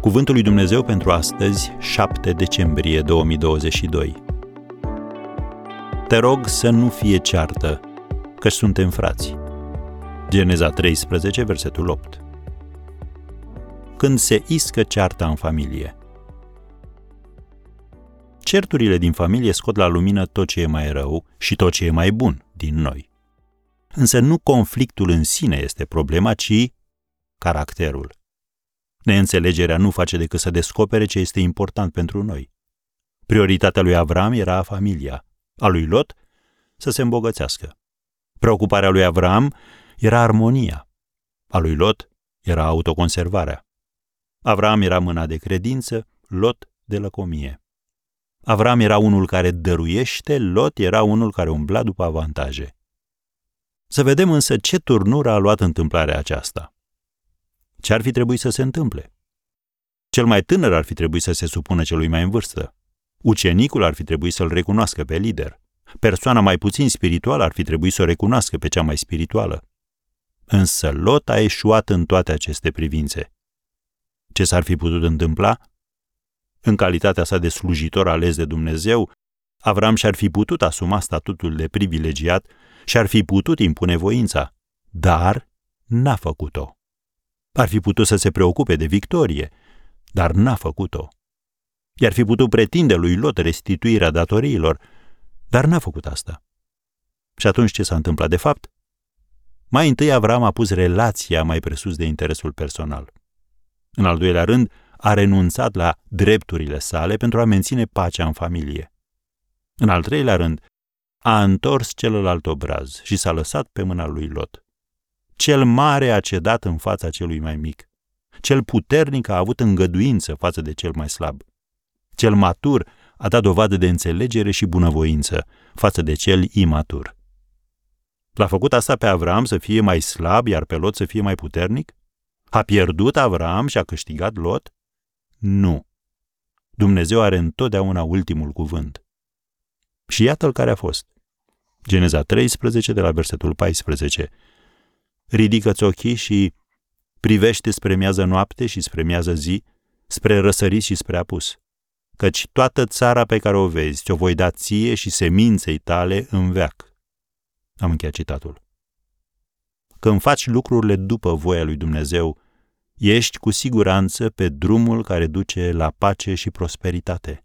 Cuvântul lui Dumnezeu pentru astăzi, 7 decembrie 2022. Te rog să nu fie ceartă, că suntem frați. Geneza 13, versetul 8. Când se iscă cearta în familie. Certurile din familie scot la lumină tot ce e mai rău și tot ce e mai bun din noi. Însă nu conflictul în sine este problema, ci caracterul. Neînțelegerea nu face decât să descopere ce este important pentru noi. Prioritatea lui Avram era familia, a lui Lot să se îmbogățească. Preocuparea lui Avram era armonia, a lui Lot era autoconservarea. Avram era mâna de credință, Lot de lăcomie. Avram era unul care dăruiește, Lot era unul care umbla după avantaje. Să vedem însă ce turnură a luat întâmplarea aceasta. Ce ar fi trebuit să se întâmple? Cel mai tânăr ar fi trebuit să se supună celui mai în vârstă. Ucenicul ar fi trebuit să-l recunoască pe lider. Persoana mai puțin spirituală ar fi trebuit să o recunoască pe cea mai spirituală. Însă Lot a eșuat în toate aceste privințe. Ce s-ar fi putut întâmpla? În calitatea sa de slujitor ales de Dumnezeu, Avram și-ar fi putut asuma statutul de privilegiat și ar fi putut impune voința, dar n-a făcut-o. Ar fi putut să se preocupe de victorie, dar n-a făcut-o. I-ar fi putut pretinde lui Lot restituirea datoriilor, dar n-a făcut asta. Și atunci ce s-a întâmplat de fapt? Mai întâi Avram a pus relația mai presus de interesul personal. În al doilea rând, a renunțat la drepturile sale pentru a menține pacea în familie. În al treilea rând, a întors celălalt obraz și s-a lăsat pe mâna lui Lot. Cel mare a cedat în fața celui mai mic. Cel puternic a avut îngăduință față de cel mai slab. Cel matur a dat dovadă de înțelegere și bunăvoință față de cel imatur. L-a făcut asta pe Avram să fie mai slab, iar pe Lot să fie mai puternic? A pierdut Avram și a câștigat Lot? Nu. Dumnezeu are întotdeauna ultimul cuvânt. Și iată-l care a fost. Geneza 13, de la versetul 14 ridică-ți ochii și privește spre miază noapte și spre miază zi, spre răsărit și spre apus. Căci toată țara pe care o vezi, ți-o voi da ție și seminței tale în veac. Am încheiat citatul. Când faci lucrurile după voia lui Dumnezeu, ești cu siguranță pe drumul care duce la pace și prosperitate.